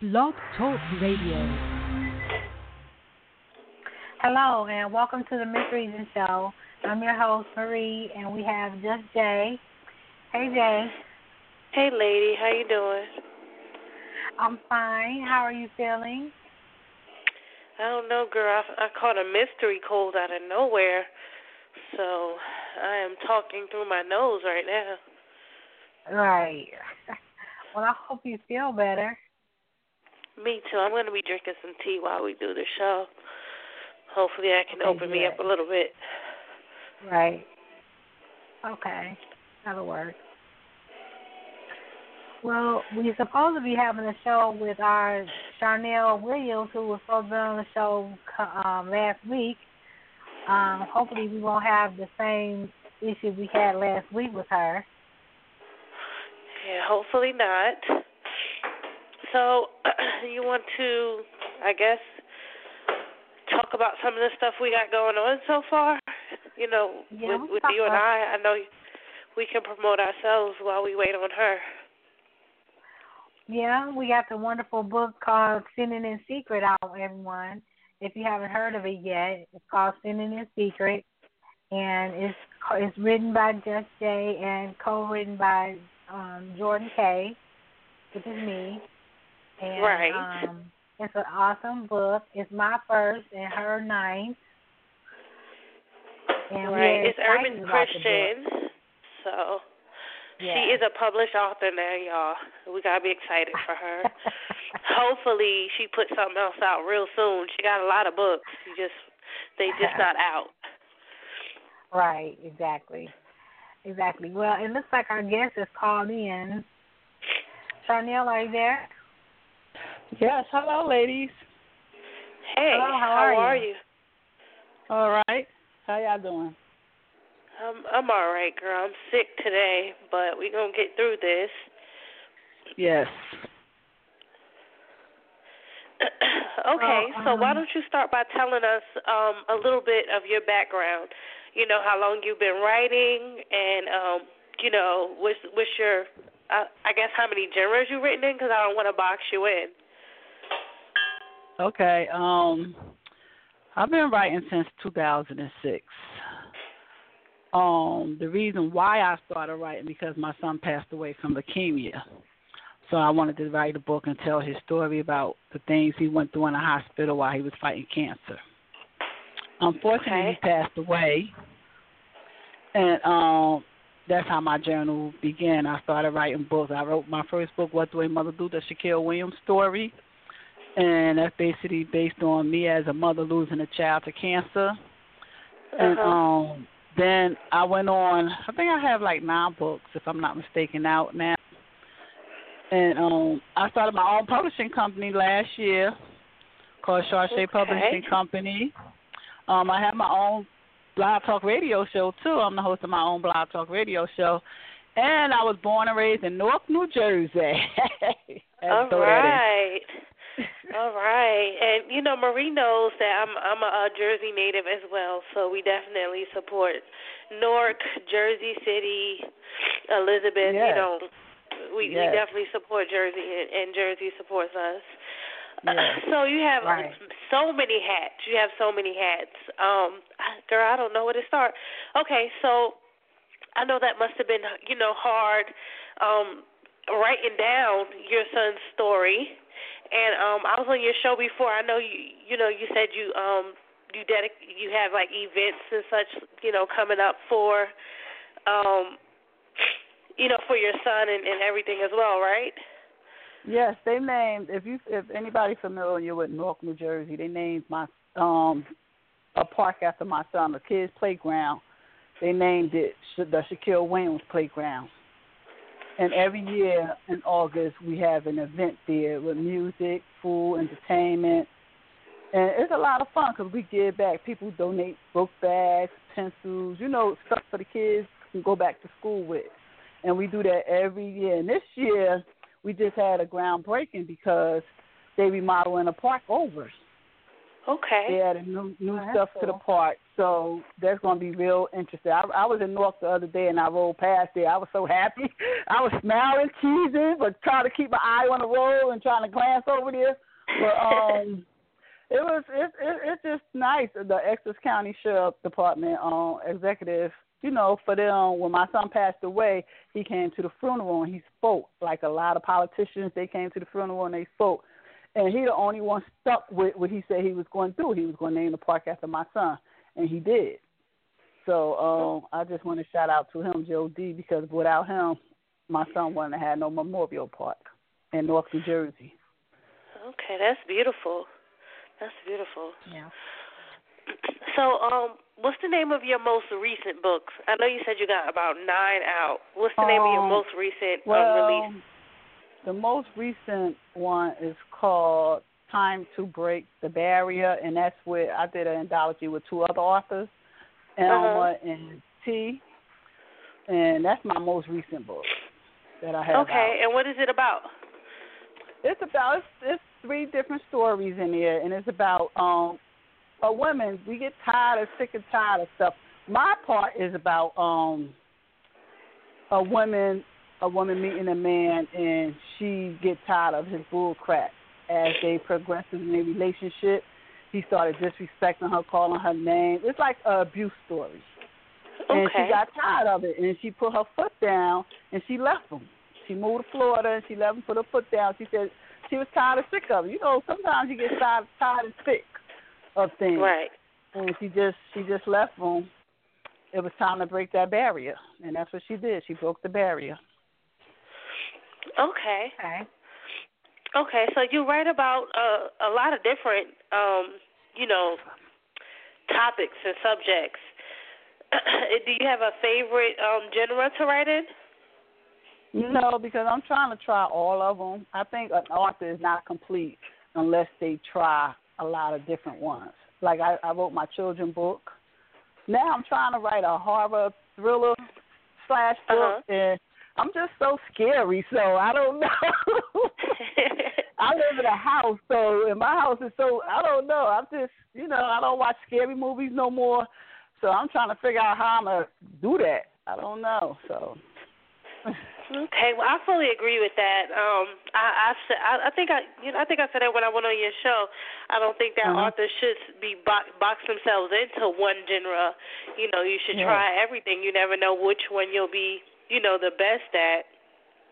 Blog Talk Radio. Hello, and welcome to the Miss Reason Show. I'm your host, Marie, and we have Just Jay. Hey, Jay. Hey, lady. How you doing? I'm fine. How are you feeling? I don't know, girl. I, I caught a mystery cold out of nowhere, so I am talking through my nose right now. Right. Well, I hope you feel better. Me too. I'm going to be drinking some tea while we do the show. Hopefully, I can Okay, open me up a little bit. Right. Okay. That'll work. Well, we're supposed to be having a show with our Sharnel Williams, who was supposed to be on the show um, last week. Um, hopefully, we won't have the same issue we had last week with her. Yeah, hopefully not. So, you want to, I guess, talk about some of the stuff we got going on so far? You know, Yeah, with, with you and I, I know we can promote ourselves while we wait on her. Yeah, we got the wonderful book called Sinning in Secret out, everyone. If you haven't heard of it yet, it's called Sinning in Secret, and it's it's written by Just Jay and co-written by um, Jordan Kay, which is me. And, Right. Um, it's an awesome book. It's my first and her ninth. And right. It's Urban about the book. Christian. So Yeah. she is a published author now, y'all. We gotta be excited for her. Hopefully she puts something else out real soon. She got a lot of books. She just they just not out. Right, exactly. Exactly. Well, it looks like our guest is called in. Sharnel, are you there? Yes, hello, ladies. Hey, Hello, how are are you? you? All right. How y'all doing? I'm I'm all right, girl. I'm sick today, but we gonna get through this. Yes. okay, Well, so why um, don't you start by telling us um a little bit of your background? You know how long you've been writing, and um, you know, what's what's your, uh, I guess, how many genres you've written in? Because I don't want to box you in. Okay. Um, I've been writing since 2006. Um, the reason why I started writing because my son passed away from leukemia. So I wanted to write a book and tell his story about the things he went through in the hospital while he was fighting cancer. Unfortunately, Okay. he passed away, and um, that's how my journal began. I started writing books. I wrote my first book, "What Do a Mother Do?" the Shaquille Williams story, and that's basically based on me as a mother losing a child to cancer. And Uh-huh. um, then I went on. I think I have like nine books, if I'm not mistaken, out now. And um, I started my own publishing company last year called Shar-Shey Okay. Publishing Company. Um, I have my own blog talk radio show too. I'm the host of my own blog talk radio show. And I was born and raised in Newark, New Jersey. All throw that in. right. All right, and you know Marie knows that I'm I'm a, uh Jersey native as well, so we definitely support Newark, Jersey City, Elizabeth. You know, we we definitely support Jersey, and, and Jersey supports us. Yes. So you have Right. so many hats. You have so many hats. Um, I- girl, I don't know where to start. Okay, so I know that must have been you know hard. Um, writing down your son's story. And um I was on your show before. I know you you know you said you um you dedic you have like events and such, you know, coming up for um you know, for your son and, and everything as well, right? Yes, they named if you if anybody familiar with Newark, New Jersey, they named my um a park after my son, a kids playground. They named it the Shaquille Williams Playground. And every year in August we have an event there with music, food, entertainment, and it's a lot of fun because we give back. People donate book bags, pencils, you know, stuff for the kids can go back to school with. And we do that every year. And this year we just had a groundbreaking because they remodeling a park over. Okay. They added new new Oh, stuff that's to the park, so that's going to be real interesting. I, I was in Newark the other day and I rolled past there. I was so happy. I was smiling, cheesing, but trying to keep my eye on the road and trying to glance over there. But um, it was it, it it's just nice. The Essex County Sheriff Department um executive, you know, for them when my son passed away, he came to the funeral and he spoke. Like a lot of politicians, they came to the funeral and they spoke. And he the only one stuck with what he said he was going to do. He was going to name the park after my son, and he did. So um, I just want to shout out to him, Joe D, because without him, my son wouldn't have had no memorial park in Newark New Jersey. Okay, that's beautiful. That's beautiful. Yeah. So, um, what's the name of your most recent books? I know you said you got about nine out. What's the name of your Um, most recent um, release? The most recent one is called Time to Break the Barrier, and that's where I did an anthology with two other authors, Elma and T, and that's my most recent book that I have Okay, out. and what is it about? It's about it's, it's three different stories in there, and it's about um a woman. We get tired of sick and tired of stuff. My part is about um a woman a woman meeting a man, and she get tired of his bull crap. As they progress in their relationship, he started disrespecting her, calling her name. It's like a abuse story. And she got tired of it, and she put her foot down, and she left him. She moved to Florida, and she left him, put her foot down. She said she was tired and sick of it. You know, sometimes you get tired, tired and sick of things. Right. And she just she just left him. It was time to break that barrier, and that's what she did. She broke the barrier. Okay. Okay. Okay, so you write about uh, a lot of different, um, you know, topics and subjects. Do you have a favorite um, genre to write in? No, because I'm trying to try all of them. I think an author is not complete unless they try a lot of different ones. Like I, I wrote my children book. Now I'm trying to write a horror thriller slash book, Uh-huh. and I'm just so scary. So I don't know. I live in a house, so and my house is so I don't know. I'm just you know I don't watch scary movies no more. So I'm trying to figure out how I'm gonna do that. I don't know. So. Okay, well, I fully agree with that. Um, I, I, said- I, I think I, you know, I think I said that when I went on your show. I don't think that Uh-huh. authors should be box, box themselves into one genre. You know, you should Yeah. try everything. You never know which one you'll be, you know, the best at.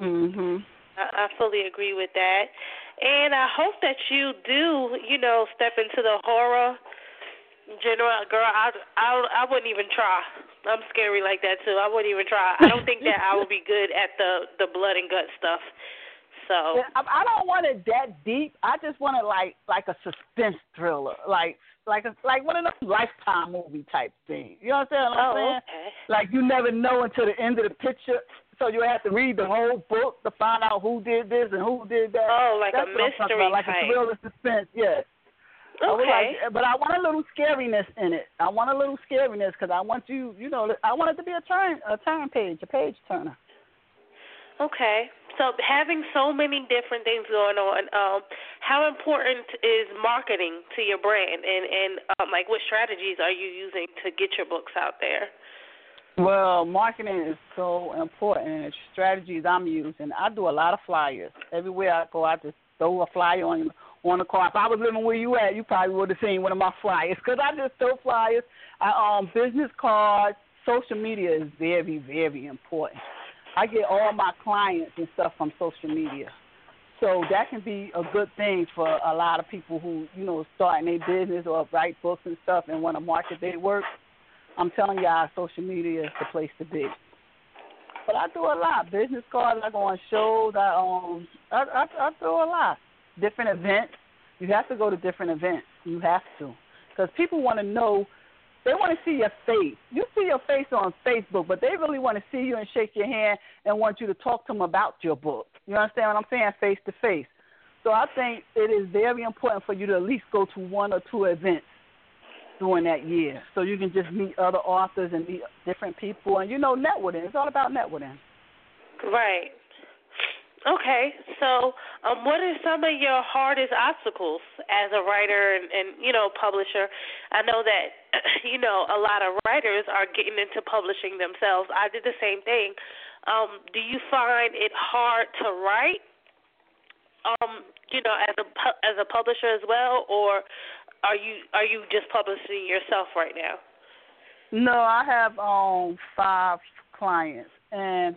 Mhm. I, I fully agree with that, and I hope that you do, you know, step into the horror genre. Girl, I, I, I wouldn't even try. I'm scary like that too. I wouldn't even try. I don't think that I would be good at the the blood and gut stuff. So I, I don't want it that deep. I just want it like like a suspense thriller, like like a, like one of those lifetime movie type things. You know what I'm saying? Oh, saying? okay. Like you never know until the end of the picture, so you have to read the whole book to find out who did this and who did that. Oh, like That's a I'm mystery about, like type. a thriller suspense. Yes. I Okay. like, but I want a little scariness in it. I want a little scariness because I want you, you know, I want it to be a turn, a turn page, a page turner. Okay. So having so many different things going on, um, how important is marketing to your brand, and and um, like what strategies are you using to get your books out there? Well, marketing is so important. And strategies I'm using. I do a lot of flyers. Everywhere I go, I just throw a flyer on on the car. If I was living where you at, you probably would have seen one of my flyers because I just throw flyers. I um business cards. Social media is very very important. I get all my clients and stuff from social media. So that can be a good thing for a lot of people who, you know, starting their business or write books and stuff and want to market their work. I'm telling y'all, social media is the place to be. But I do a lot. Business cards. I go on shows. I um, I I, I do a lot. Different events. You have to go to different events. You have to, because people want to know. They want to see your face. You see your face on Facebook, but they really want to see you and shake your hand and want you to talk to them about your book. You understand what I'm saying? Face to face. So I think it is very important for you to at least go to one or two events during that year, so you can just meet other authors and meet different people, and you know, networking. It's all about networking. Right. Okay, so um, what are some of your hardest obstacles as a writer and, and you know publisher? I know that you know a lot of writers are getting into publishing themselves. I did the same thing. Um, do you find it hard to write? Um, you know, as a as a publisher as well, or are you are you just publishing yourself right now? No, I have um five clients, and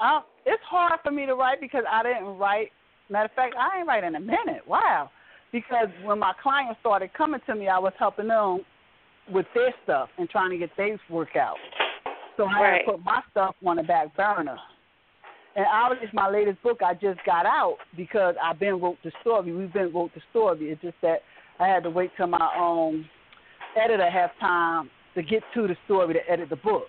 I it's hard for me to write because I didn't write. Matter of fact, I ain't write in a minute. Wow. Because when my clients started coming to me, I was helping them with their stuff and trying to get their work out. So I right. had to put my stuff on the back burner. And obviously, my latest book I just got out because I've been wrote the story. We've been wrote the story. It's just that I had to wait till my um editor have time to get to the story to edit the book.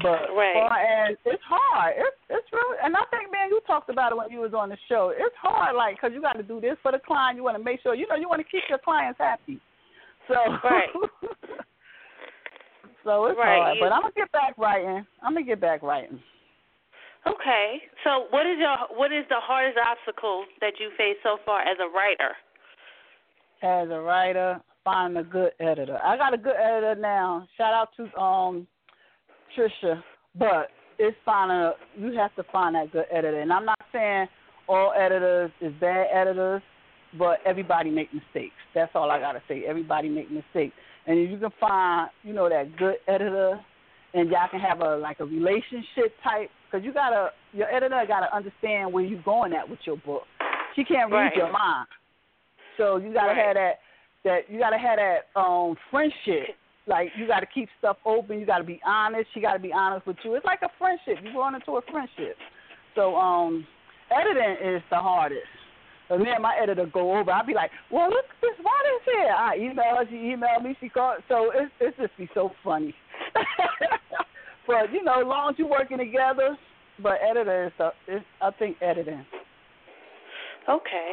But right. far as it's hard, it's it's really, and I think man, you talked about it when you was on the show. It's hard, like, cause you got to do this for the client. You want to make sure, you know, you want to keep your clients happy. So, right. so it's right. hard, you, but I'm gonna get back writing. I'm gonna get back writing. Okay, so what is your what is the hardest obstacle that you faced so far as a writer? As a writer, find a good editor. I got a good editor now. Shout out to um Trisha, but it's finding a, you have to find that good editor. And I'm not saying all editors is bad editors, but everybody make mistakes. That's all I gotta say. Everybody make mistakes, and if you can find you know that good editor, and y'all can have a like a relationship type, because you gotta your editor gotta understand where you're going at with your book. She can't read right. your mind, so you gotta right. have that that you gotta have that um friendship like you got to keep stuff open. You got to be honest. She got to be honest with you. It's like a friendship. You're going into a friendship. So um, editing is the hardest. So me and my editor go over. I'll be like, "Well, look, this what is here?" I email her. She email me. She called. So it's it's just be so funny. but you know, as long as you're working together. But editor is, the, is I think editing. Okay,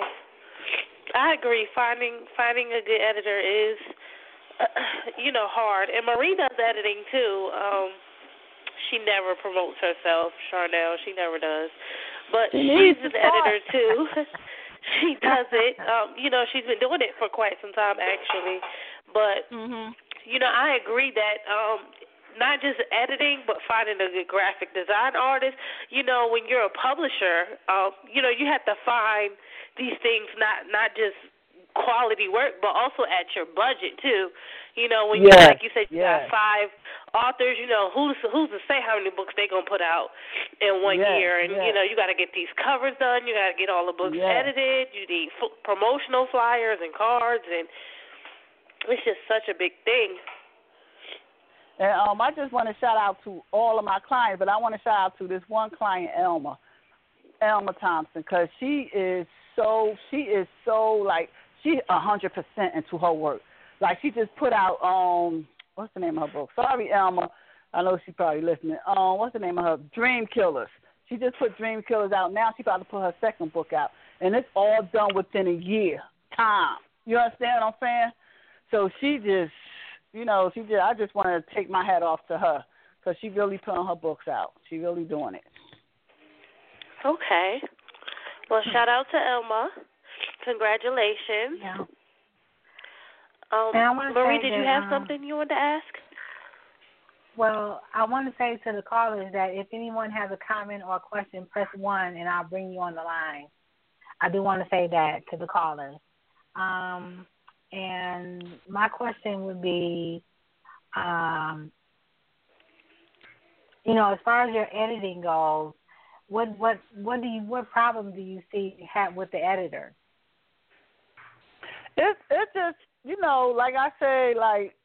I agree. Finding finding a good editor is you know, hard. And Marie does editing too. Um, she never promotes herself, Sharnel. She never does. But she she's an editor too. she does it. Um, you know, she's been doing it for quite some time actually. But mm-hmm. you know, I agree that um not just editing, but finding a good graphic design artist. You know, when you're a publisher, uh, you know, you have to find these things not not just quality work, but also at your budget too. You know, when you yes. like you said you yes. got five authors, you know who's who's to say how many books they gonna put out in one yes. year, and you know you got to get these covers done, you got to get all the books edited, you need f- promotional flyers and cards, and it's just such a big thing. And um, I just want to shout out to all of my clients, but I want to shout out to this one client, Elma, Elma Thompson, because she is so she is so like she a hundred percent into her work. Like she just put out um what's the name of her book? Sorry, Elma. I know she's probably listening. Um, what's the name of her? Dream Killers. She just put Dream Killers out. Now she's about to put her second book out, and it's all done within a year time. You understand what I'm saying? So she just, you know, she just. I just want to take my hat off to her because she really putting her books out. She really doing it. Okay. Well, shout out to Elma. Congratulations. Yeah. Um, and I want to Marie, did that, you have um, something you wanted to ask? Well, I want to say to the callers that if anyone has a comment or a question, press one, and I'll bring you on the line. I do want to say that to the callers. Um, and my question would be, um, you know, as far as your editing goes, what what what do you what problem do you see have with the editor? It it just you know, like I say, like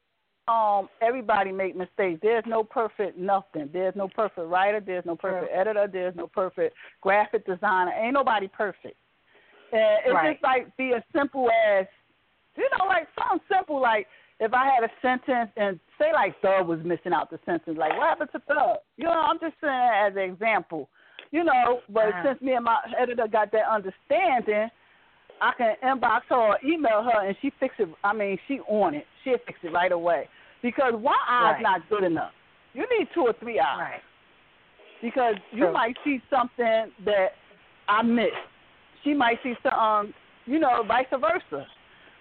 um, everybody make mistakes. There's no perfect nothing. There's no perfect writer. There's no perfect True. editor. There's no perfect graphic designer. Ain't nobody perfect. And it's Right. just like be as simple as you know, like something simple like if I had a sentence and say like thug was missing out the sentence, like what happened to thug? You know, I'm just saying that as an example. You know, but Uh-huh. since me and my editor got that understanding, I can inbox her or email her and she fix it. I mean, she on it. She'll fix it right away. Because one eye's Right. not good enough. You need two or three eyes. Right. Because you might see something that I missed. She might see some, um, you know, vice versa.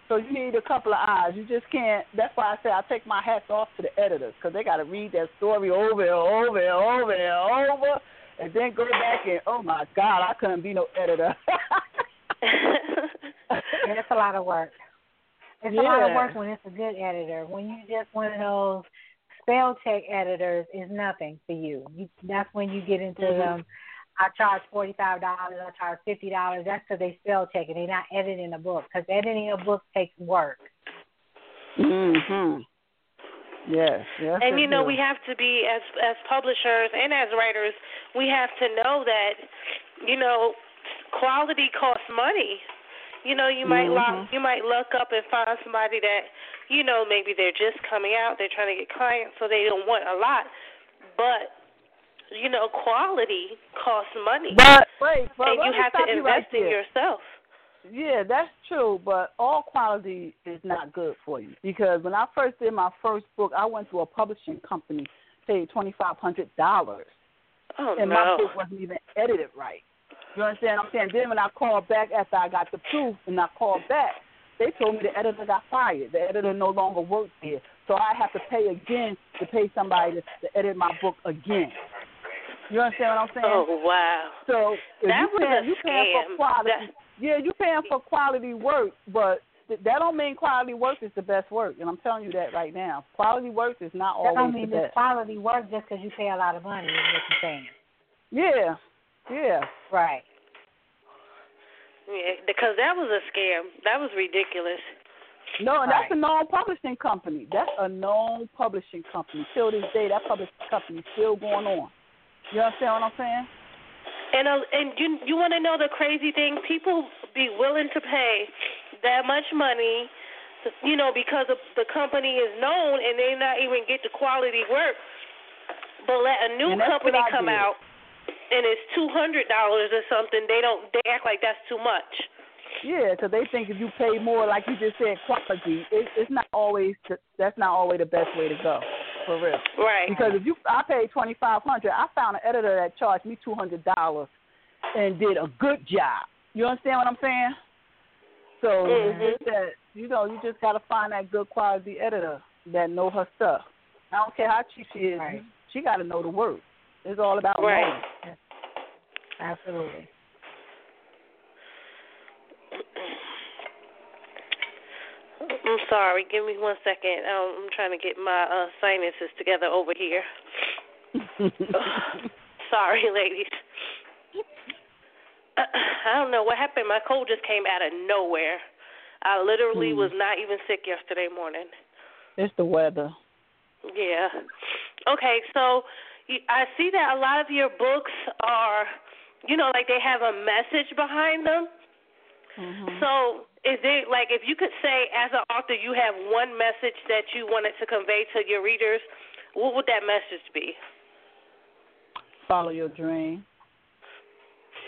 So you need a couple of eyes. You just can't. That's why I say I take my hats off to the editors because they got to read that story over and over and over and over, and then go back and oh my God, I couldn't be no editor. and it's a lot of work. It's yeah. a lot of work when it's a good editor. When you just one of those spell check editors is nothing for you. you that's when you get into mm-hmm. them. I charge forty five dollars. I charge fifty dollars. That's because they spell check it. They're not editing a book because editing a book takes work. Mm Mhm. Yes. Yes. And you know do. we have to be as as publishers and as writers, we have to know that you know quality costs money. You know, you might mm-hmm. lock, you might look up and find somebody that, you know, maybe they're just coming out, they're trying to get clients, so they don't want a lot. But you know, quality costs money. But wait, but and you have to invest right in yourself. Yeah, that's true, but all quality is not good for you because when I first did my first book, I went to a publishing company, paid twenty five hundred dollars, oh, and no. my book wasn't even edited right. You understand what I'm saying? Then when I called back after I got the proof and I called back, they told me the editor got fired. The editor no longer works there. So I have to pay again to pay somebody to, to edit my book again. You understand what I'm saying? Oh wow! So if that you was paying, a you paying for quality, That... yeah, you're paying for quality work, but th- that don't mean quality work is the best work. And I'm telling you that right now. Quality work is not that always don't mean the best. quality work just because you pay a lot of money. Is what you're saying? Yeah, yeah. Right. Yeah, because that was a scam. That was ridiculous. No, and Right. that's a known publishing company. That's a known publishing company. Till this day, that publishing company is still going on. You understand what I'm saying? And uh, and you you want to know the crazy thing? People be willing to pay that much money, you know, because the, the company is known and they not even get the quality work. But let a new company come did. out and it's two hundred dollars or something. They don't. They act like that's too much. Yeah, because they think if you pay more, like you just said, quality, it, it's not always. The, that's not always the best way to go, for real. Right. Because if you, I paid twenty five hundred. I found an editor that charged me two hundred dollars and did a good job. You understand what I'm saying? So Mhm. it's just that you know you just gotta find that good quality editor that know her stuff. I don't care how cheap she is. Right. She got to know the work. It's all about Right. knowing. Absolutely. I'm sorry. Give me one second. Um, I'm trying to get my uh, sinuses together over here. sorry, ladies. I don't know what happened. My cold just came out of nowhere. I literally Hmm. was not even sick yesterday morning. it's the weather. Yeah. Okay, so I see that a lot of your books are, you know, like they have a message behind them. Mm-hmm. So, is it like if you could say, as an author, you have one message that you wanted to convey to your readers, what would that message be? Follow your dream.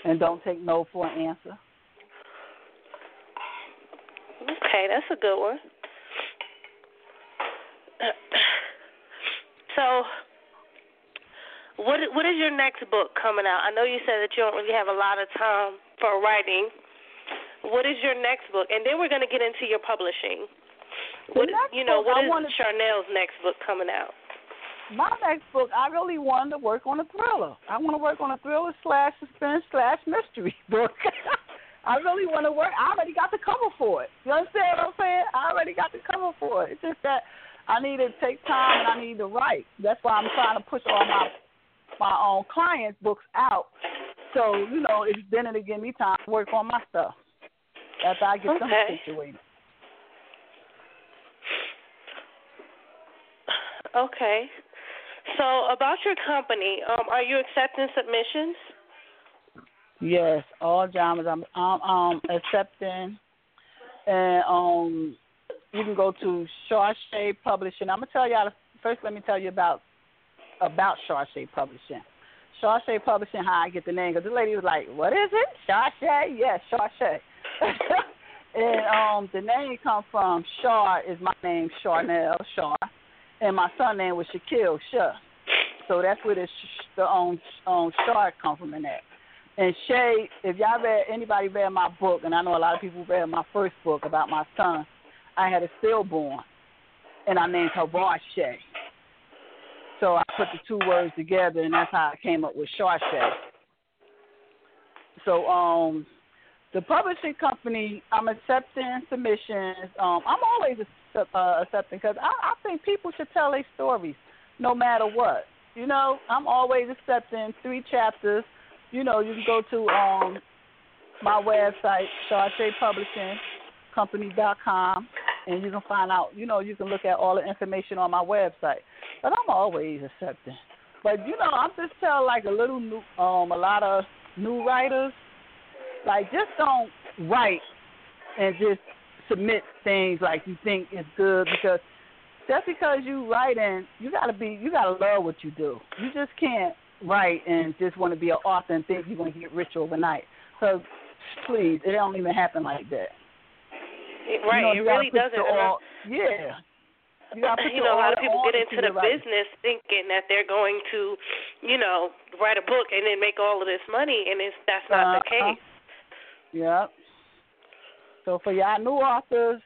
And don't take no for an answer. Okay, that's a good one. So, what what is your next book coming out? I know you said that you don't really have a lot of time for writing. What is your next book? And then we're going to get into your publishing. What you know? What I is wanted- Sharnel's next book coming out? My next book, I really wanted to work on a thriller. I want to work on a thriller slash suspense slash mystery book. I really want to work. I already got the cover for it. You understand what I'm saying? I already got the cover for it. It's just that I need to take time and I need to write. That's why I'm trying to push all my my own clients' books out. So you know, it's then it'll give me time to work on my stuff after I get them Okay. situated. Okay. So about your company, um, are you accepting submissions? Yes, all genres. I'm I'm um accepting, and um, you can go to Shar-Shey Publishing. I'm gonna tell y'all first. Let me tell you about about Shar-Shey Publishing. Shar-Shey Publishing, how I get the name? Because the lady was like, "What is it? Shar-Shey? Yes, Shar-Shey." and um, the name comes from Shar is my name, Sharnel Shar, and my son name was Shaquille Shah. So that's where the the um um Shar come from in that. And Shay, if y'all read anybody read my book, and I know a lot of people read my first book about my son, I had a stillborn, and I named her Bar Shay. So I put the two words together, and that's how I came up with Shay. So um, the publishing company, I'm accepting submissions. Um, I'm always uh, accepting because I, I think people should tell their stories no matter what. You know, I'm always accepting three chapters. You know, you can go to um my website, com, and you can find out. You know, you can look at all the information on my website. But I'm always accepting. But you know, I'm just telling like a little new, um, a lot of new writers, like just don't write and just submit things like you think is good because just because you writing, you gotta be, you gotta love what you do. You just can't write and just want to be an author and think you're gonna get rich overnight. So please, it don't even happen like that. Right, you know, it really doesn't. All, yeah. You, you know, a lot of people get into the business thinking that they're going to, you know, write a book and then make all of this money, and it's that's not uh, the case. Yeah. So for y'all new authors,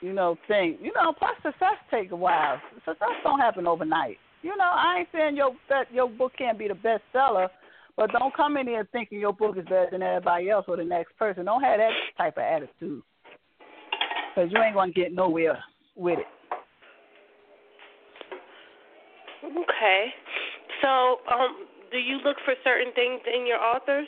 you know, think, you know, plus success take a while. Success don't happen overnight. You know, I ain't saying your that your book can't be the bestseller, but don't come in here thinking your book is better than everybody else or the next person. Don't have that type of attitude, because you ain't gonna get nowhere with it. Okay. So, um, do you look for certain things in your authors?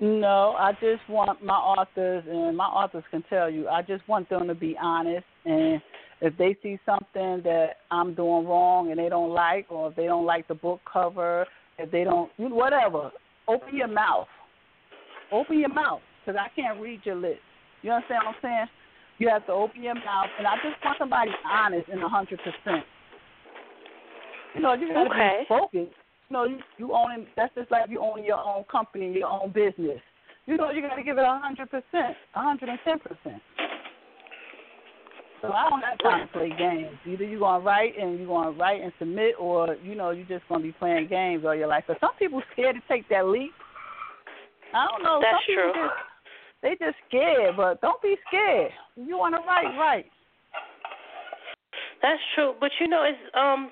No, I just want my authors, and my authors can tell you, I just want them to be honest. And if they see something that I'm doing wrong and they don't like, or if they don't like the book cover, if they don't, whatever, open your mouth. Open your mouth, because I can't read your lips. You understand what I'm saying? You have to open your mouth, and I just want somebody honest and a 100%. You know, you got to okay. be focused you know, you, you own that's just like you own your own company, your own business. You know, you got to give it a hundred percent, a hundred and ten percent. So I don't have time to play games. Either you're gonna write and you're gonna write and submit, or you know you're just gonna be playing games all your life. But some people scared to take that leap. I don't know. That's some true. Just, they just scared, but don't be scared. You want to write, write. That's true, but you know, it's um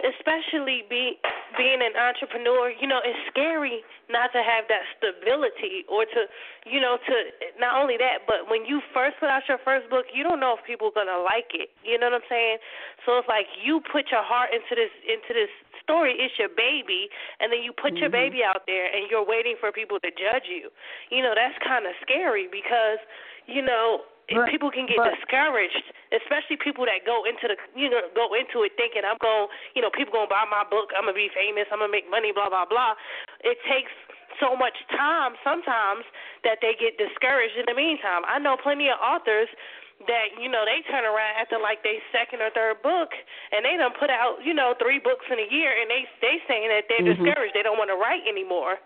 especially be being an entrepreneur, you know, it's scary not to have that stability or to, you know, to not only that, but when you first put out your first book, you don't know if people are gonna like it. You know what I'm saying? So it's like you put your heart into this into this story. It's your baby, and then you put mm-hmm. your baby out there, and you're waiting for people to judge you. You know, that's kind of scary because, you know, but, people can get but, discouraged, especially people that go into the you know go into it thinking I'm going you know people gonna buy my book, I'm gonna be famous, I'm gonna make money, blah blah blah. It takes so much time sometimes that they get discouraged. In the meantime, I know plenty of authors that you know they turn around after like their second or third book and they done put out you know three books in a year and they they saying that they're mm-hmm. discouraged they don't want to write anymore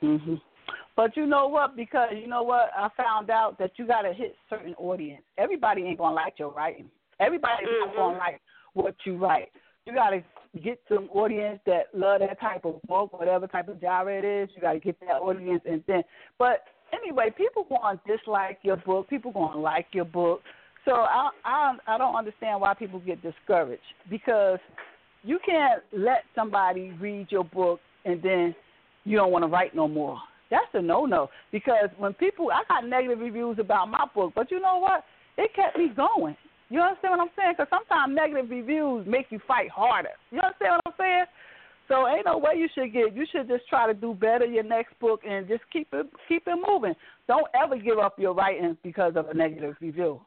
mhm but you know what? Because you know what? I found out that you got to hit certain audience. Everybody ain't gonna like your writing. Everybody's mm-hmm. not gonna like what you write. You got to get some audience that love that type of book, whatever type of genre it is. You got to get that audience, and then. But anyway, people gonna dislike your book. People gonna like your book. So I I I don't understand why people get discouraged because you can't let somebody read your book and then you don't want to write no more. That's a no no because when people, I got negative reviews about my book, but you know what? It kept me going. You understand what I'm saying? Because sometimes negative reviews make you fight harder. You understand what I'm saying? So ain't no way you should get. You should just try to do better your next book and just keep it keep it moving. Don't ever give up your writing because of a negative review.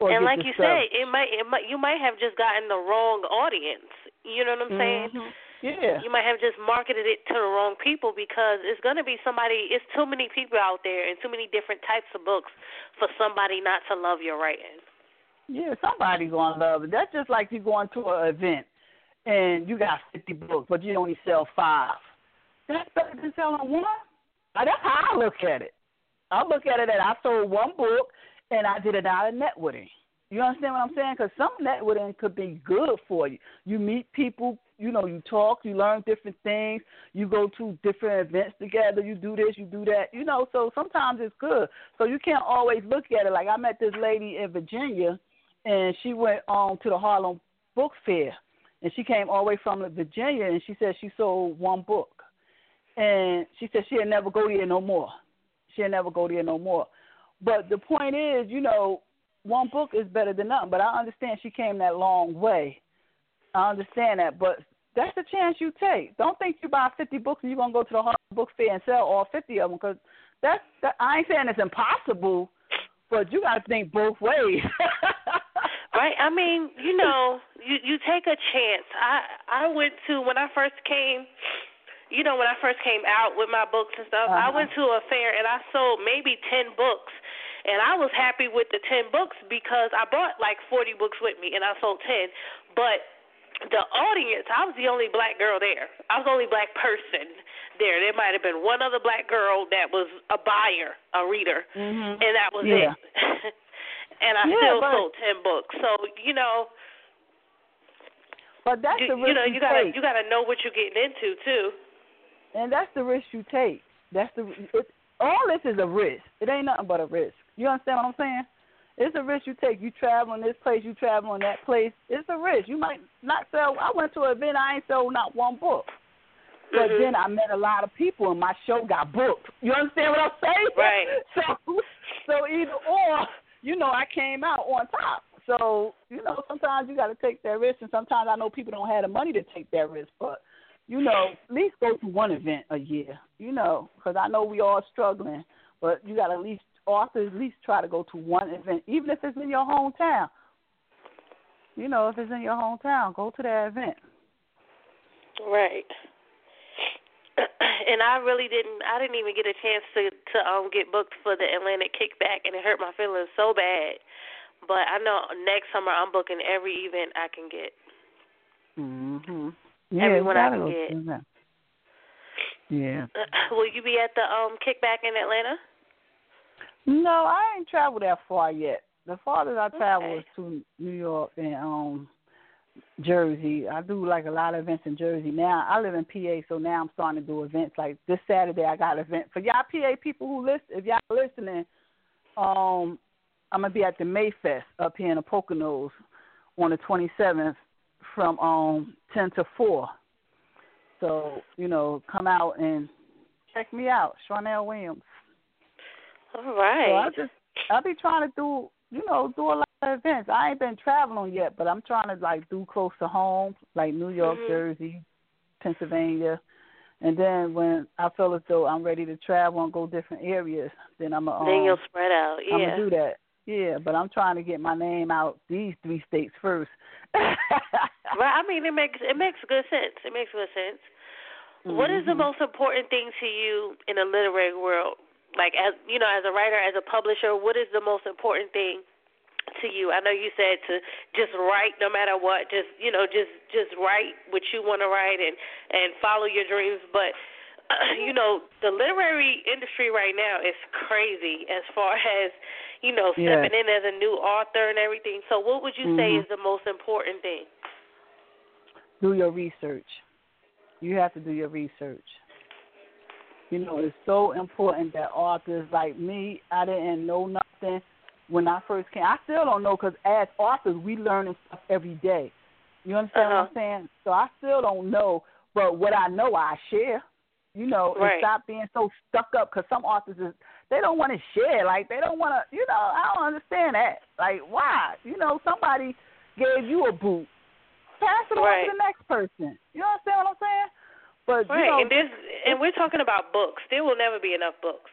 and like you say, it might it might you might have just gotten the wrong audience. You know what I'm saying? Mm-hmm. Yeah. You might have just marketed it to the wrong people because it's going to be somebody, it's too many people out there and too many different types of books for somebody not to love your writing. Yeah, somebody's going to love it. That's just like you going to an event and you got 50 books, but you only sell five. That's better than selling one. That's how I look at it. I look at it that I sold one book and I did it out of networking. You understand what I'm saying? Because some networking could be good for you. You meet people you know you talk, you learn different things, you go to different events together, you do this, you do that, you know. So sometimes it's good. So you can't always look at it like I met this lady in Virginia, and she went on to the Harlem Book Fair, and she came all the way from Virginia, and she said she sold one book, and she said she'd never go there no more. She'll never go there no more. But the point is, you know, one book is better than nothing. But I understand she came that long way. I understand that, but that's the chance you take. Don't think you buy 50 books and you're gonna go to the Harlem Book Fair and sell all 50 of them because that's that. I ain't saying it's impossible, but you got to think both ways. right. I mean, you know, you you take a chance. I I went to when I first came you know, when I first came out with my books and stuff, uh-huh. I went to a fair and I sold maybe 10 books. And I was happy with the 10 books because I brought like 40 books with me and I sold 10. But the audience, I was the only black girl there. I was the only black person there. There might have been one other black girl that was a buyer, a reader, mm-hmm. and that was yeah. it. and I yeah, still but, sold 10 books. So, you know, but that's you, the risk you know, you, you gotta take. you gotta know what you're getting into too and that's the risk you take. That's the it, all this is a risk. It ain't nothing but a risk. You understand what I'm saying? It's a risk you take. You travel in this place, you travel in that place. It's a risk. You might not sell. I went to an event, I ain't sold not one book. But mm-hmm. then I met a lot of people, and my show got booked. You understand what I'm saying? Right. So, so either or, you know, I came out on top. So, you know, sometimes you got to take that risk, and sometimes I know people don't have the money to take that risk. But you know, at least go to one event a year, you know, because I know we all struggling, but you got to at least authors at least try to go to one event, even if it's in your hometown. You know, if it's in your hometown, go to that event. Right. And I really didn't. I didn't even get a chance to to um get booked for the Atlantic Kickback, and it hurt my feelings so bad. But I know next summer I'm booking every event I can get. Mhm. Yeah, Everyone I can get. Yeah. Will you be at the um kickback in Atlanta? No, I ain't traveled that far yet. The farthest I traveled Okay. was to New York and um Jersey. I do like a lot of events in Jersey now. I live in PA, so now I'm starting to do events. Like this Saturday, I got an event for y'all PA people who listen. If y'all listening, um, I'm gonna be at the Mayfest up here in the Poconos on the 27th from um 10 to 4. So you know, come out and check me out, Sharnel Williams. All So right. I just I'll be trying to do you know do a lot of events. I ain't been traveling yet, but I'm trying to like do close to home, like New York, Mhm. Jersey, Pennsylvania, and then when I feel as though I'm ready to travel and go different areas, then I'm um, then you'll spread out. Yeah, I'm gonna do that. Yeah, but I'm trying to get my name out these three states first. Well, I mean, it makes it makes good sense. It makes good sense. What is the Mhm. most important thing to you in the literary world? Like as you know, as a writer, as a publisher, what is the most important thing to you? I know you said to just write no matter what, just you know, just just write what you want to write and and follow your dreams, but you know, the literary industry right now is crazy as far as, you know, Yeah. stepping in as a new author and everything. So what would you say Mhm. is the most important thing? do your research. You have to do your research. You know, it's so important that authors like me, I didn't know nothing when I first came. I still don't know because as authors, we learning stuff every day. You understand Uh-huh. what I'm saying? So I still don't know, but what I know, I share. You know, and stop being so stuck up because some authors is they don't want to share. Like they don't want to. You know, I don't understand that. Like why? You know, somebody gave you a boot. Pass it on Right. to the next person. You understand what I'm saying? But Right, you know, and there's and we're talking about books. There will never be enough books.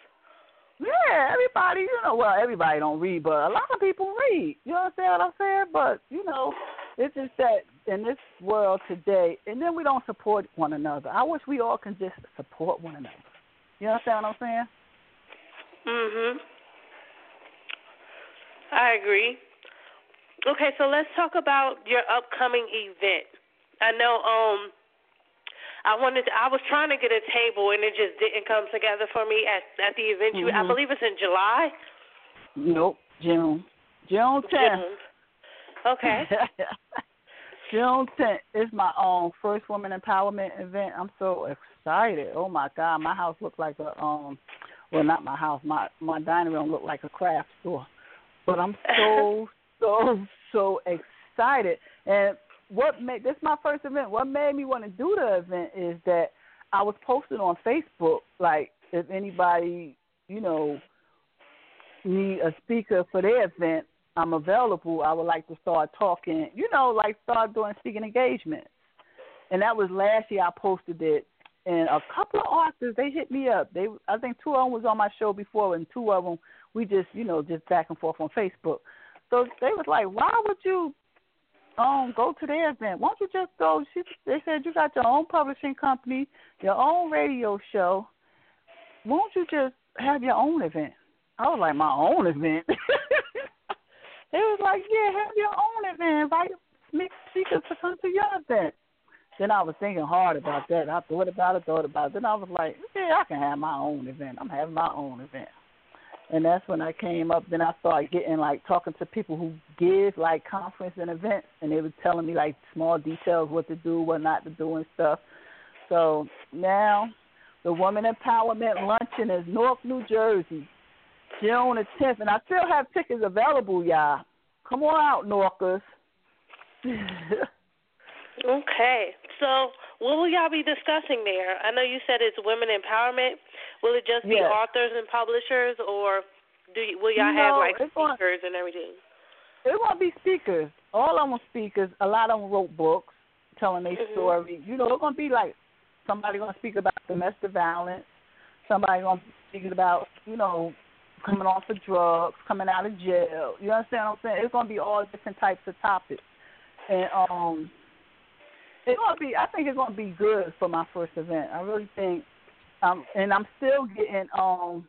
yeah, everybody, you know, well, everybody don't read, but a lot of people read. You understand what I'm saying? But you know, it's just that in this world today, and then we don't support one another. I wish we all can just support one another. You understand what I'm saying? Mhm. I agree. Okay, so let's talk about your upcoming event. I know um I wanted to, I was trying to get a table and it just didn't come together for me at at the event you I believe it's in July. Nope, June, June 10th. June. Okay. June 10th is my own first woman empowerment event. I'm so excited. Oh my God, my house looked like a um, well not my house, my my dining room looked like a craft store. But I'm so so so excited. And what made this my first event? What made me want to do the event is that I was posting on Facebook like if anybody you know need a speaker for their event, I'm available. I would like to start talking, you know, like start doing speaking engagements. And that was last year. I posted it, and a couple of artists they hit me up. They, I think two of them was on my show before, and two of them we just, you know, just back and forth on Facebook. So they was like, "Why would you um go to their event? Why don't you just go?" She, they said you got your own publishing company, your own radio show. Why don't you just have your own event? I was like, my own event. they was like, yeah, have your own event. Invite mixed speakers to come to your event. Then I was thinking hard about that. I thought about it, thought about it. Then I was like, yeah, I can have my own event. I'm having my own event. And that's when I came up. Then I started getting like talking to people who give like conference and events, and they were telling me like small details, what to do, what not to do, and stuff. So now, the Woman Empowerment Luncheon is North New Jersey. June the 10th, and I still have tickets available, y'all. Come on out, Norcas. okay, so what will y'all be discussing there? I know you said it's women empowerment. Will it just be authors and publishers, or do you, will y'all have like speakers and everything? It won't be speakers. All of them speakers. A lot of them wrote books telling their mm-hmm. story. You know, it's gonna be like somebody gonna speak about domestic violence. Somebody gonna speak about you know coming off of drugs, coming out of jail. You understand what I'm saying? It's gonna be all different types of topics, and um, it's gonna be. I think it's gonna be good for my first event. I really think, um, and I'm still getting um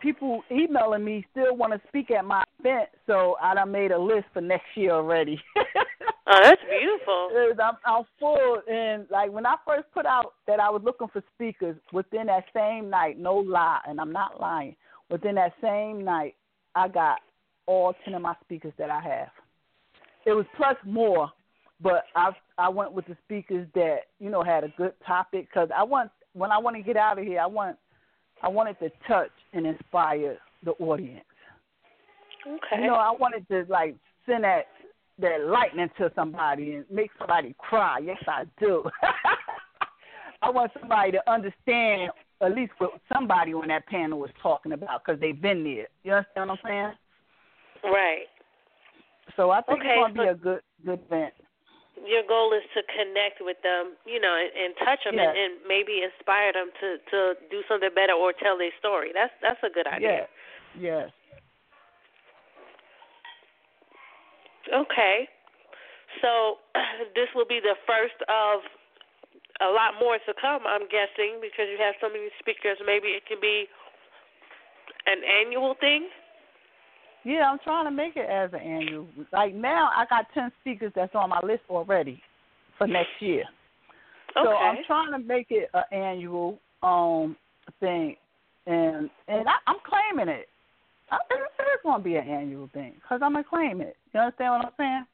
people emailing me still want to speak at my event, so I done made a list for next year already. oh, that's beautiful. I'm, I'm full, and like when I first put out that I was looking for speakers within that same night, no lie, and I'm not lying. Within that same night, I got all ten of my speakers that I have. It was plus more, but I I went with the speakers that you know had a good topic because I want when I want to get out of here, I want I wanted to touch and inspire the audience. Okay. You know, I wanted to like send that that lightning to somebody and make somebody cry. Yes, I do. I want somebody to understand at least what somebody on that panel was talking about because they've been there. You understand what I'm saying? Right. So I think okay, it's to so be a good good event. Your goal is to connect with them, you know, and, and touch them, yes. and, and maybe inspire them to to do something better or tell their story. That's that's a good idea. Yes. Yes. Okay. So this will be the first of a lot more to come, I'm guessing, because you have so many speakers. Maybe it can be an annual thing. Yeah, I'm trying to make it as an annual. Like now, I got ten speakers that's on my list already for next year. Okay. So I'm trying to make it an annual um thing, and and I, I'm claiming it. I it's going to be an annual thing because I'm gonna claim it. You understand what I'm saying?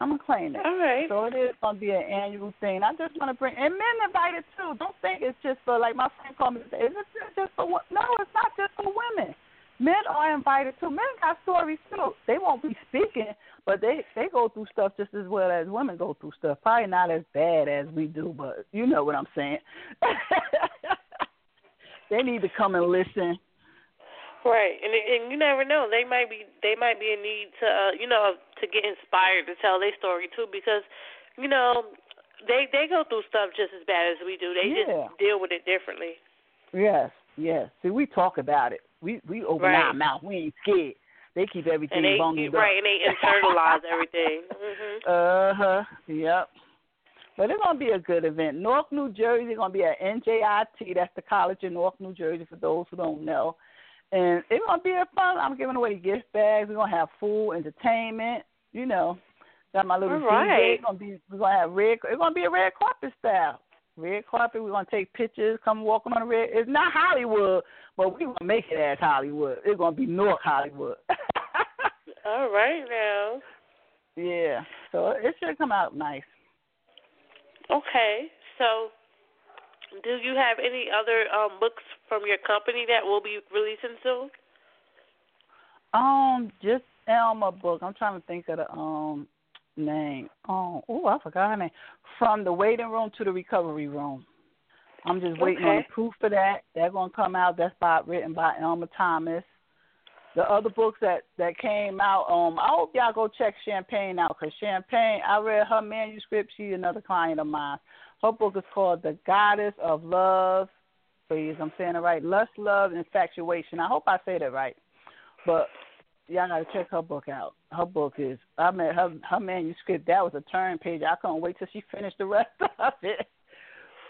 I'm gonna claim it. All right. So it is gonna be an annual thing. I just want to bring and men invited too. Don't think it's just for like my friend called me. Is it just for no? It's not just for women. Men are invited too. Men got stories too. They won't be speaking, but they they go through stuff just as well as women go through stuff. Probably not as bad as we do, but you know what I'm saying. they need to come and listen Right, and and you never know. They might be they might be in need to uh, you know to get inspired to tell their story too because you know they they go through stuff just as bad as we do. They yeah. just deal with it differently. Yes, yes. See, we talk about it. We we open right. our mouth. We ain't scared. They keep everything and they, bungled right, up. and they internalize everything. Mm-hmm. Uh huh. Yep. But it's gonna be a good event. North New Jersey gonna be at NJIT. That's the College of North New Jersey. For those who don't know, and it's gonna be a fun. I'm giving away gift bags. We're gonna have food, entertainment. You know, got my little All right. DJ. Gonna be we're gonna have red. It's gonna be a red carpet style. Red carpet. We're gonna take pictures. Come walking on the red. It's not Hollywood, but we gonna make it as Hollywood. It's gonna be North Hollywood. All right now. Yeah, so it should come out nice. Okay, so do you have any other um, books from your company that will be releasing soon? Um, just Elma book. I'm trying to think of the um name. Oh, oh, I forgot her name. From the waiting room to the recovery room. I'm just waiting okay. on the proof for that. They're gonna come out. That's by written by Elma Thomas. The other books that that came out, um, I hope y'all go check Champagne out because Champagne, I read her manuscript. She's another client of mine. Her book is called The Goddess of Love. Please, I'm saying it right. Lust, love, infatuation. I hope I say that right. But y'all gotta check her book out. Her book is I mean her her manuscript, that was a turn page. I couldn't wait till she finished the rest of it.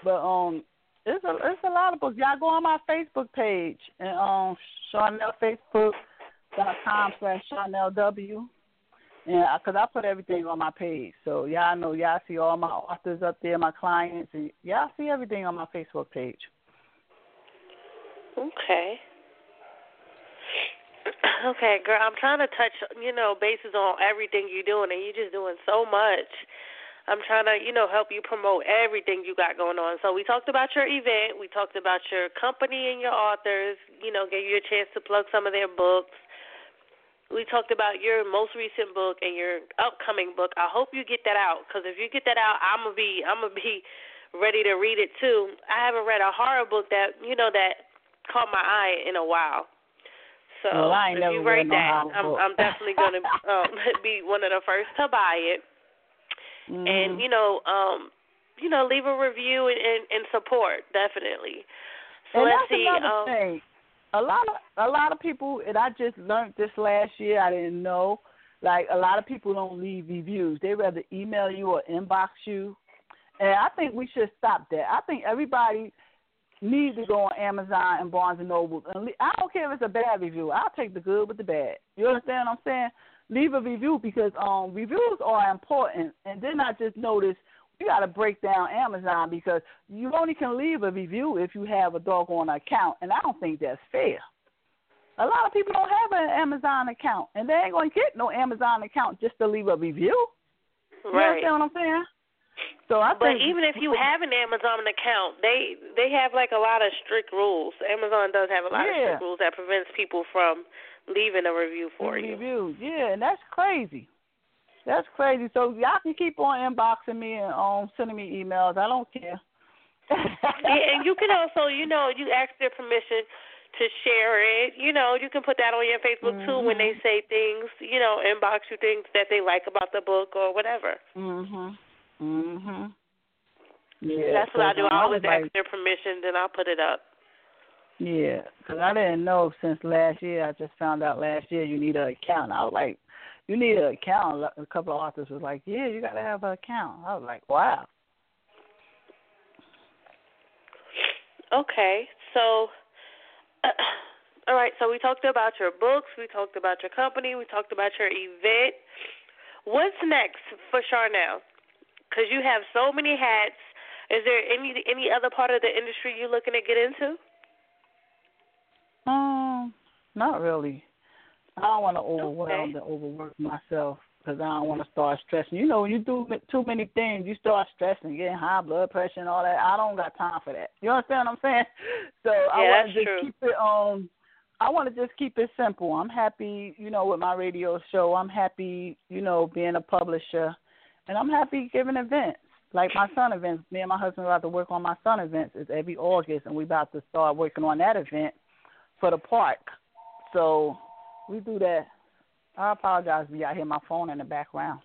But um it's a it's a lot of books. Y'all go on my Facebook page and um Sharnel Facebook dot com slash Sharnel W. And because I put everything on my page, so y'all know y'all see all my authors up there, my clients, and y'all see everything on my Facebook page. Okay. Okay, girl, I'm trying to touch, you know, bases on everything you're doing, and you're just doing so much. I'm trying to, you know, help you promote everything you got going on. So we talked about your event, we talked about your company and your authors, you know, gave you a chance to plug some of their books. We talked about your most recent book and your upcoming book. I hope you get that out because if you get that out, I'm gonna be, I'm gonna be ready to read it too. I haven't read a horror book that, you know, that caught my eye in a while. So well, I ain't if never you write that, I'm. I'm definitely gonna um, be one of the first to buy it, mm-hmm. and you know, um, you know, leave a review and, and, and support definitely. So and let's that's see. another um, thing. A lot of a lot of people, and I just learned this last year. I didn't know. Like a lot of people don't leave reviews. They rather email you or inbox you, and I think we should stop that. I think everybody needs to go on Amazon and Barnes and Noble. And le- I don't care if it's a bad review. I'll take the good with the bad. You understand what I'm saying? Leave a review because um reviews are important. And then I just noticed you got to break down Amazon because you only can leave a review if you have a doggone account, and I don't think that's fair. A lot of people don't have an Amazon account, and they ain't going to get no Amazon account just to leave a review. Right. You understand what I'm saying? So I But even if you have an Amazon account, they they have like a lot of strict rules. Amazon does have a lot of strict rules that prevents people from leaving a review for you. reviews, yeah, and that's crazy. That's crazy. So y'all can keep on inboxing me and um sending me emails. I don't care. yeah, and you can also, you know, you ask their permission to share it. You know, you can put that on your Facebook too when they Mhm. say things. You know, inbox you things that they like about the book or whatever. mhm. Mhm. Yeah. That's what I do. I always like, ask their permission, then I'll put it up. Yeah, because I didn't know since last year. I just found out last year you need an account. I was like, you need an account. A couple of authors was like, yeah, you got to have an account. I was like, wow. Okay, so all right, so we talked about your books, we talked about your company, we talked about your event. What's next for Sharnel? Because you have so many hats. Is there any any other part of the industry you're looking to get into? Um, not really. I don't want to overwhelm Okay. and overwork myself because I don't want to start stressing. You know, when you do too many things, you start stressing, getting high blood pressure and all that. I don't got time for that. You understand what I'm saying? So I want to just true. keep it um. I want to just keep it simple. I'm happy, you know, with my radio show. I'm happy, you know, being a publisher, and I'm happy giving events like my son events. Me and my husband are about to work on my son events. It's every August, and we're about to start working on that event for the park. So we do that. I apologize if y'all hear my phone in the background.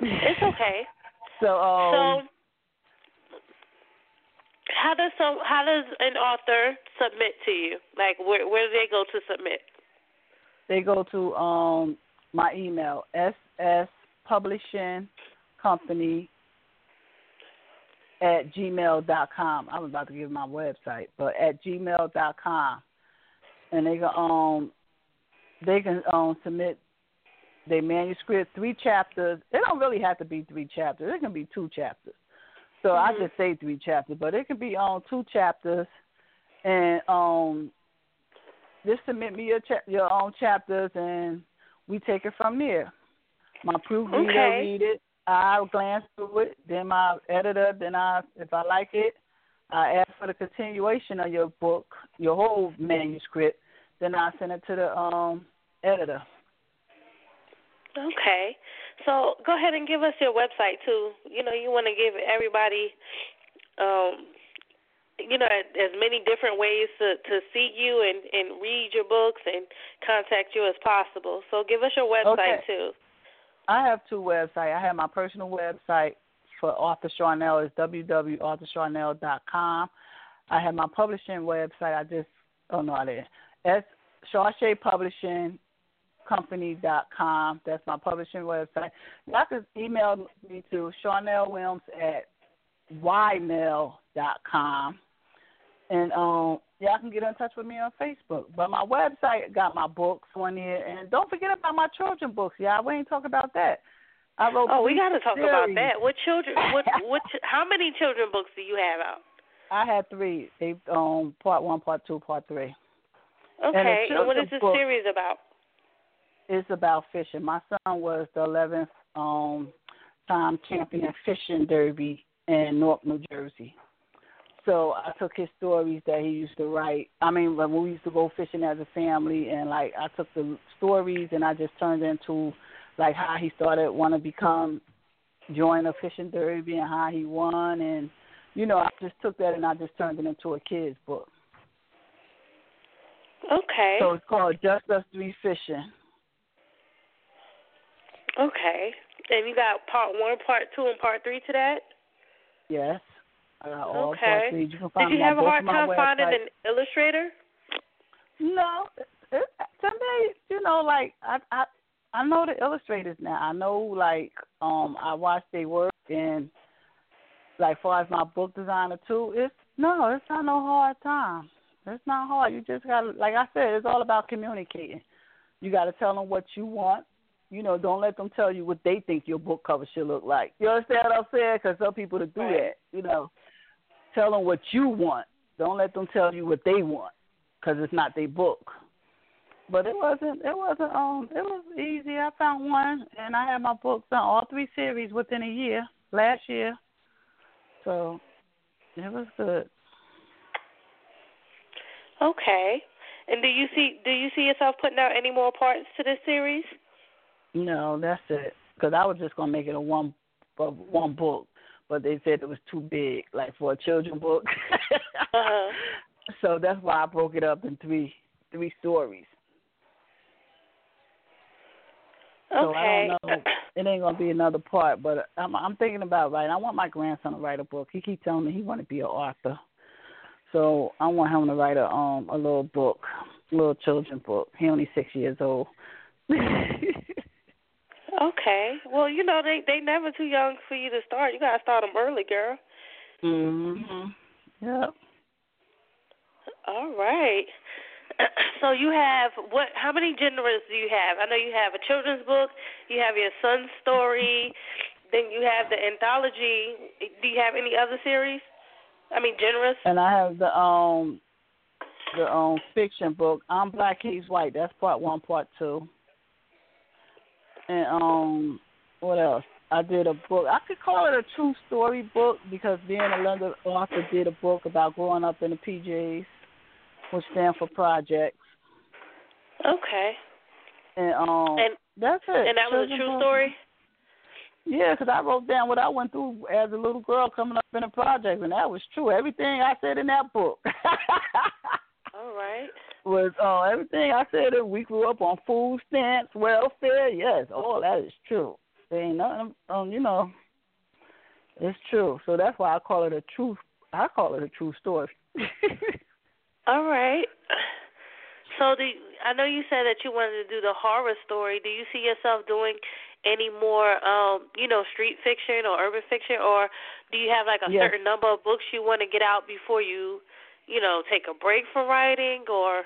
It's okay. So um, so how does so how does an author submit to you? Like where where do they go to submit? they go to um my email ss publishing company at gmail dot com. I was about to give my website, but at gmail dot com, and they can um they can um submit their manuscript three chapters. It don't really have to be three chapters. It can be two chapters. So I Mhm. just say three chapters, but it can be on two chapters, and um just submit me your cha- your own chapters, and we take it from there. My proofreader Okay. read it. I glance through it. Then my editor. Then I, if I like it, I ask for the continuation of your book, your whole manuscript. Then I send it to the um editor. Okay. So go ahead and give us your website too. You know, you want to give everybody, um, you know, as many different ways to to see you and and read your books and contact you as possible. So give us your website Okay. too. I have two websites. I have my personal website for Author Sharnel is www.authorsharnel.com. I have my publishing website. I just oh no, I didn't. That's Shar-Shey Publishing company.com. That's my publishing website. Y'all can email me to Sharnel Williams at ymail.com. And um, y'all can get in touch with me on Facebook. But my website got my books on here. And don't forget about my children books, y'all. We ain't talking about that. I wrote Oh, we got to talk about that. What children? What what? How many children books do you have out? I had three. They um part one, part two, part three. Okay. the And what is this book- series about? It's about fishing. My son was the eleventh um time champion fishing derby in Newark, New Jersey. So I took his stories that he used to write. I mean, when we used to go fishing as a family, and like I took the stories and I just turned into like how he started want to become join a fishing derby and how he won, and you know I just took that and I just turned it into a kids book. Okay. So it's called Just Us Three Fishing. Okay. And you got part one, part two, and part three to that? Yes. Got all Okay. part three. You can find Did you have a hard time finding an illustrator? No, it, to me, you know, like I I I know the illustrators now. I know like um I watch their work and like far as my book designer too, it's no, it's not no hard time. It's not hard. You just gotta, like I said, it's all about communicating. You got to tell them what you want. You know, don't let them tell you what they think your book cover should look like. You understand what I'm saying? Because some people to do Right. that. You know, tell them what you want. Don't let them tell you what they want, because it's not their book. But it wasn't. It wasn't. Um, it was easy. I found one, and I had my books on all three series within a year last year. So it was good. Okay. And do you see do you see yourself putting out any more parts to this series? No, that's it. Because I was just gonna make it a one, a one book, but they said it was too big, like for a children book. Uh-huh. So that's why I broke it up in three, three stories. So I Okay. don't know. It ain't gonna be another part, but I'm, I'm thinking about writing. I want my grandson to write a book. He keeps telling me he want to be an author. So I want him to write a um a little book, a little children book. He only six years old. Okay. Well, you know they they never too young for you to start. You gotta start them early, girl. mhm. Yep. All right. So you have what? How many genres do you have? I know you have a children's book. You have your son's story. Then you have the anthology. Do you have any other series? I mean, genres. And I have the um the um fiction book. I'm black, he's white. That's part one, part two. And um what else? I did a book. I could call it a true story book because being a London author did a book about growing up in the PJs, which stand for projects. Okay. And um And that's it. and that was a true story. Yeah, because I wrote down what I went through as a little girl coming up in the project, and that was true. Everything I said in that book. All right. Was uh, everything I said that we grew up on food stamps, welfare. Yes, all that is true. There ain't nothing, um, you know, it's true. So that's why I call it a true. I call it a true story. All right. So do you, I know you said that you wanted to do the horror story. Do you see yourself doing any more um, you know, street fiction or urban fiction or do you have like a Yes. certain number of books you want to get out before you, you know, take a break from writing or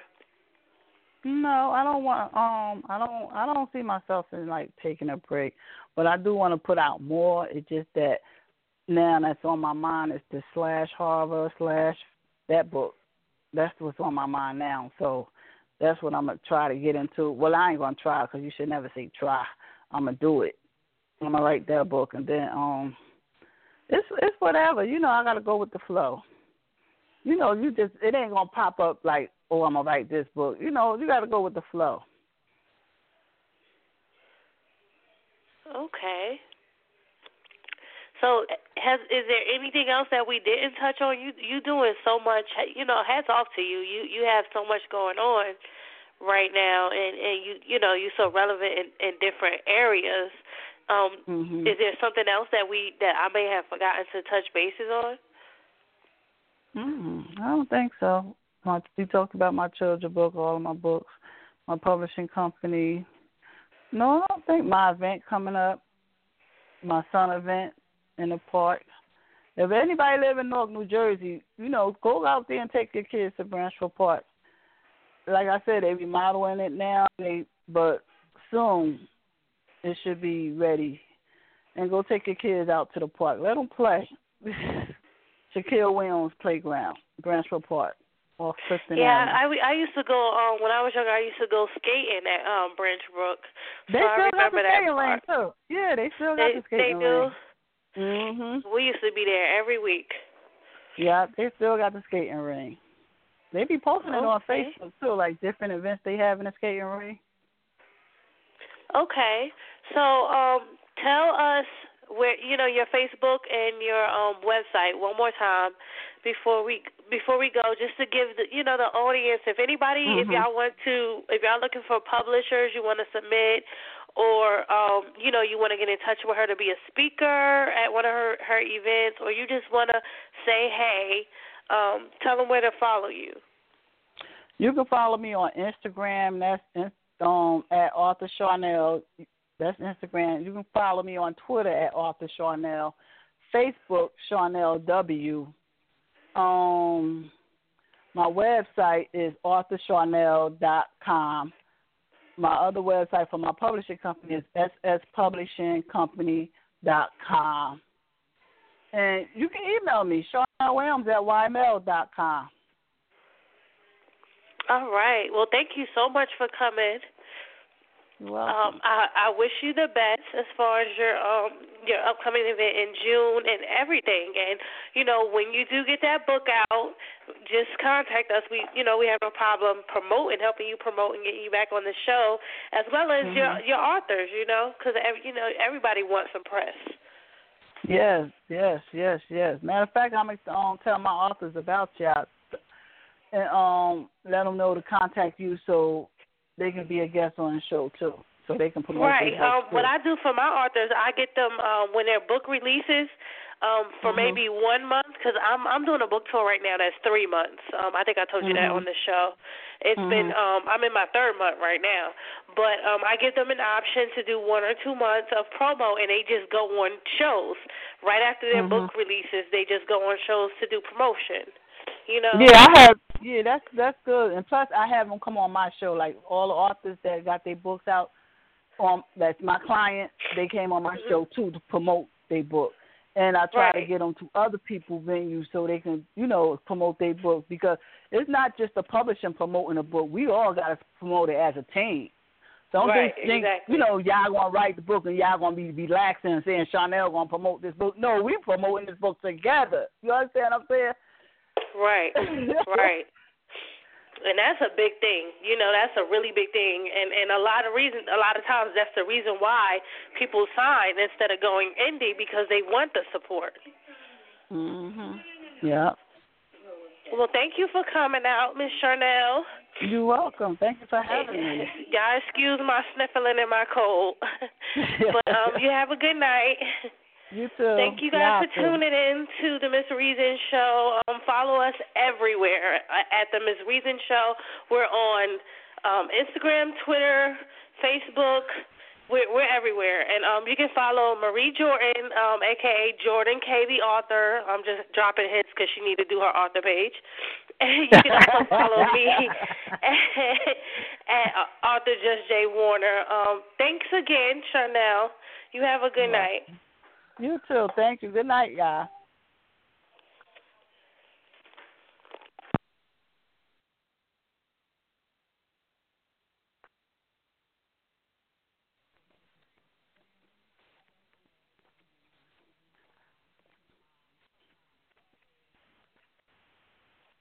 no, I don't want. Um, I don't. I don't see myself in like taking a break, but I do want to put out more. It's just that now that's on my mind is the slash horror slash that book. That's what's on my mind now. So that's what I'm gonna try to get into. Well, I ain't gonna try because you should never say try. I'm gonna do it. I'm gonna write that book, and then um, it's it's whatever. You know, I gotta go with the flow. You know, you just it ain't gonna pop up like, oh, I'm gonna write this book. You know, you gotta go with the flow. Okay. So, has is there anything else that we didn't touch on? You you doing so much. You know, hats off to you. You you have so much going on right now, and and you you know you're so relevant in, in different areas. Um, mm-hmm. Is there something else that we that I may have forgotten to touch bases on? Mm, I don't think so. My, You talked about my children book, all of my books, my publishing company. No, I don't think my event coming up, my son event in the park. If anybody live in North New Jersey, you know, go out there and take your kids to Branch Brook Park. Like I said, they're remodeling it now, they but soon it should be ready. And go take your kids out to the park. Let them play. Shaquille Williams Playground, Branch Brook Park, off Clifton Yeah. I, I used to go um when I was younger. I used to go skating at um Branch Brook. So They I still got the that skating part. too. Yeah, they still got They the they skating do. rink. Mhm. We used to be there every week. Yeah, they still got the skating ring. They be posting it on Facebook too, like different events they have in the skating ring. Okay. So um tell us where you know your Facebook and your um website one more time before we before we go just to give the you know the audience if anybody if Mhm. y'all want to if y'all looking for publishers you want to submit or um you know you want to get in touch with her to be a speaker at one of her her events or you just want to say hey um tell them where to follow you You can follow me on Instagram. That's um at Author Sharnel. That's Instagram. You can follow me on Twitter at Author Sharnel. Facebook Sharnel W. Um, my website is authorsharnel.com. My other website for my publishing company is sspublishingcompany.com. And you can email me, Sharnel Williams at ymail.com. all right well thank you so much for coming. Um, I, I wish you the best as far as your um your upcoming event in June and everything. And you know, when you do get that book out, just contact us. We you know we have no problem promoting, helping you promote and getting you back on the show, as well as your Mhm. your authors. You know, because you know everybody wants some press. Yes, yes, yes, yes. Matter of fact, I'm gonna um, tell my authors about you and um let them know to contact you so they can be a guest on the show too, so they can promote Right. Um, what. I do for my authors, I get them um, when their book releases um, for Mhm. maybe one month because I'm I'm doing a book tour right now that's three months. Um, I think I told you that Mhm. on the show. It's been Mhm. um, I'm in my third month right now, but um, I give them an option to do one or two months of promo, and they just go on shows right after their book releases. They just go on shows to do promotion. You know. Yeah, I have. Yeah, that's that's good. And plus, I have them come on my show. Like all the authors that got their books out, um, that's my client. They came on my Mhm. show too to promote their book. And I try to get them to other people venues so they can, you know, promote their book because it's not just the publishing promoting a book. We all got to promote it as a team. Don't Right, just think, exactly. you know, y'all gonna write the book and y'all gonna be relaxing and saying Sharnel gonna promote this book. No, we promoting this book together. You understand what I'm saying? Right, right. And that's a big thing. You know, that's a really big thing. And and a lot of reason a lot of times that's the reason why people sign instead of going indie because they want the support. Mhm. Yeah. Well, thank you for coming out, Miss Sharnel. You're welcome. Thank you for having me. Y'all excuse my sniffling and my cold. but um you have a good night. You too. Thank you guys for too. tuning in to the Miss Reason Show. Um, follow us everywhere uh, at the Miss Reason Show. We're on um, Instagram, Twitter, Facebook. We're, we're everywhere. And um, you can follow Marie Jordan, um, aka Jordan K, the author. I'm just dropping hints because she need to do her author page. And you can also follow me at, at uh, author Just J Warner. Um, thanks again, Sharnel. You have a good night. You too. Thank you. Good night, y'all.